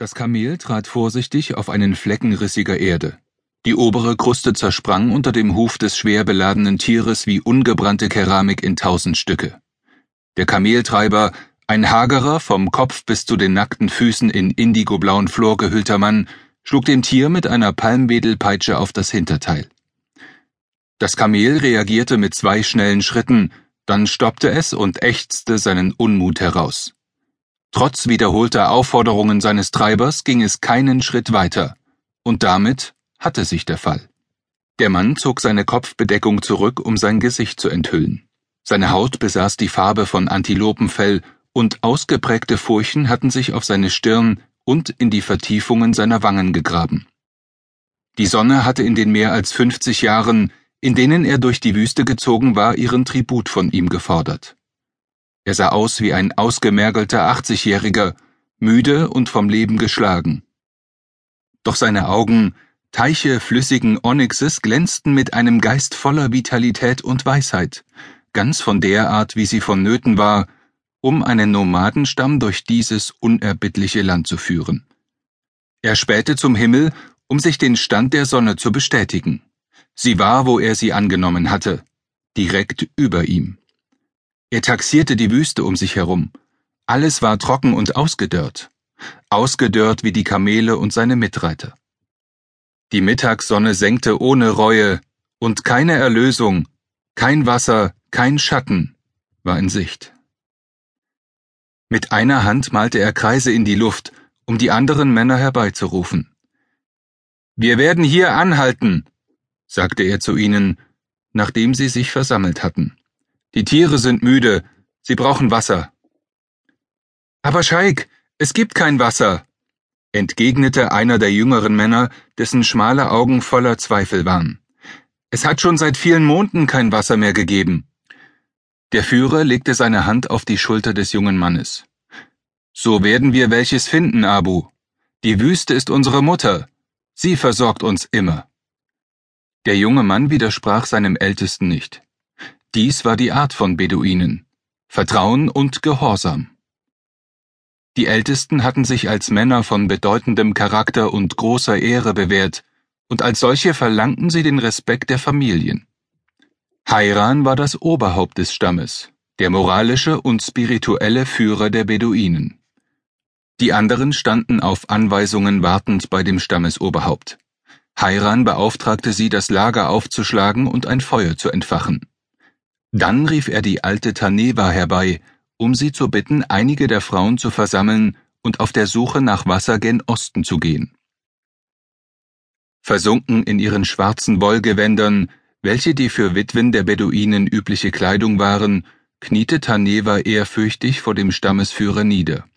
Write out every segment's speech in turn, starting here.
Das Kamel trat vorsichtig auf einen Flecken rissiger Erde. Die obere Kruste zersprang unter dem Huf des schwer beladenen Tieres wie ungebrannte Keramik in tausend Stücke. Der Kameltreiber, ein hagerer, vom Kopf bis zu den nackten Füßen in indigoblauen Flor gehüllter Mann, schlug dem Tier mit einer Palmwedelpeitsche auf das Hinterteil. Das Kamel reagierte mit zwei schnellen Schritten, dann stoppte es und ächzte seinen Unmut heraus. Trotz wiederholter Aufforderungen seines Treibers ging es keinen Schritt weiter, und damit hatte sich der Fall. Der Mann zog seine Kopfbedeckung zurück, um sein Gesicht zu enthüllen. Seine Haut besaß die Farbe von Antilopenfell, und ausgeprägte Furchen hatten sich auf seine Stirn und in die Vertiefungen seiner Wangen gegraben. Die Sonne hatte in den mehr als 50 Jahren, in denen er durch die Wüste gezogen war, ihren Tribut von ihm gefordert. Er sah aus wie ein ausgemergelter Achtzigjähriger, müde und vom Leben geschlagen. Doch seine Augen, Teiche flüssigen Onyxes, glänzten mit einem Geist voller Vitalität und Weisheit, ganz von der Art, wie sie vonnöten war, um einen Nomadenstamm durch dieses unerbittliche Land zu führen. Er spähte zum Himmel, um sich den Stand der Sonne zu bestätigen. Sie war, wo er sie angenommen hatte, direkt über ihm. Er taxierte die Wüste um sich herum. Alles war trocken und ausgedörrt. Ausgedörrt wie die Kamele und seine Mitreiter. Die Mittagssonne senkte ohne Reue, und keine Erlösung, kein Wasser, kein Schatten war in Sicht. Mit einer Hand malte er Kreise in die Luft, um die anderen Männer herbeizurufen. Wir werden hier anhalten, sagte er zu ihnen, nachdem sie sich versammelt hatten. Die Tiere sind müde, sie brauchen Wasser. Aber Scheik, es gibt kein Wasser, entgegnete einer der jüngeren Männer, dessen schmale Augen voller Zweifel waren. Es hat schon seit vielen Monden kein Wasser mehr gegeben. Der Führer legte seine Hand auf die Schulter des jungen Mannes. So werden wir welches finden, Abu. Die Wüste ist unsere Mutter. Sie versorgt uns immer. Der junge Mann widersprach seinem Ältesten nicht. Dies war die Art von Beduinen. Vertrauen und Gehorsam. Die Ältesten hatten sich als Männer von bedeutendem Charakter und großer Ehre bewährt, und als solche verlangten sie den Respekt der Familien. Hairan war das Oberhaupt des Stammes, der moralische und spirituelle Führer der Beduinen. Die anderen standen auf Anweisungen wartend bei dem Stammesoberhaupt. Hairan beauftragte sie, das Lager aufzuschlagen und ein Feuer zu entfachen. Dann rief er die alte Taneva herbei, um sie zu bitten, einige der Frauen zu versammeln und auf der Suche nach Wasser gen Osten zu gehen. Versunken in ihren schwarzen Wollgewändern, welche die für Witwen der Beduinen übliche Kleidung waren, kniete Taneva ehrfürchtig vor dem Stammesführer nieder.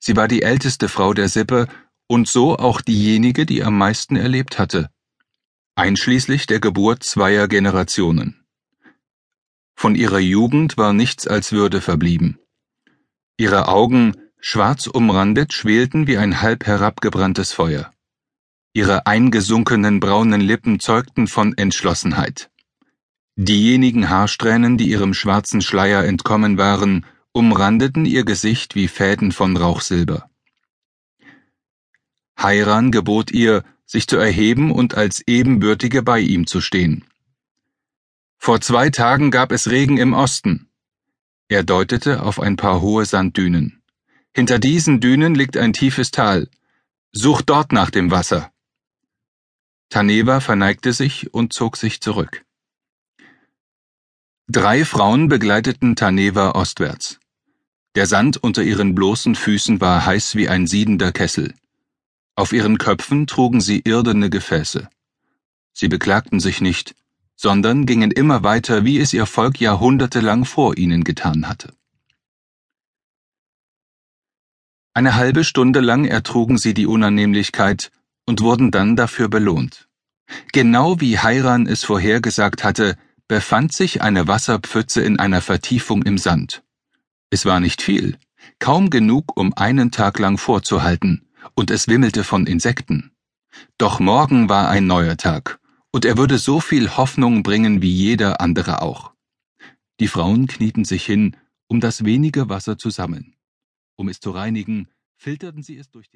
Sie war die älteste Frau der Sippe und so auch diejenige, die am meisten erlebt hatte, einschließlich der Geburt zweier Generationen. Von ihrer Jugend war nichts als Würde verblieben. Ihre Augen, schwarz umrandet, schwelten wie ein halb herabgebranntes Feuer. Ihre eingesunkenen braunen Lippen zeugten von Entschlossenheit. Diejenigen Haarsträhnen, die ihrem schwarzen Schleier entkommen waren, umrandeten ihr Gesicht wie Fäden von Rauchsilber. Heiran gebot ihr, sich zu erheben und als Ebenbürtige bei ihm zu stehen. Vor zwei Tagen gab es Regen im Osten. Er deutete auf ein paar hohe Sanddünen. Hinter diesen Dünen liegt ein tiefes Tal. Such dort nach dem Wasser. Taneva verneigte sich und zog sich zurück. Drei Frauen begleiteten Taneva ostwärts. Der Sand unter ihren bloßen Füßen war heiß wie ein siedender Kessel. Auf ihren Köpfen trugen sie irdene Gefäße. Sie beklagten sich nicht, sondern gingen immer weiter, wie es ihr Volk jahrhundertelang vor ihnen getan hatte. Eine halbe Stunde lang ertrugen sie die Unannehmlichkeit und wurden dann dafür belohnt. Genau wie Heiran es vorhergesagt hatte, befand sich eine Wasserpfütze in einer Vertiefung im Sand. Es war nicht viel, kaum genug, um einen Tag lang vorzuhalten, und es wimmelte von Insekten. Doch morgen war ein neuer Tag, und er würde so viel Hoffnung bringen wie jeder andere auch. Die Frauen knieten sich hin, um das wenige Wasser zu sammeln. Um es zu reinigen, filterten sie es durch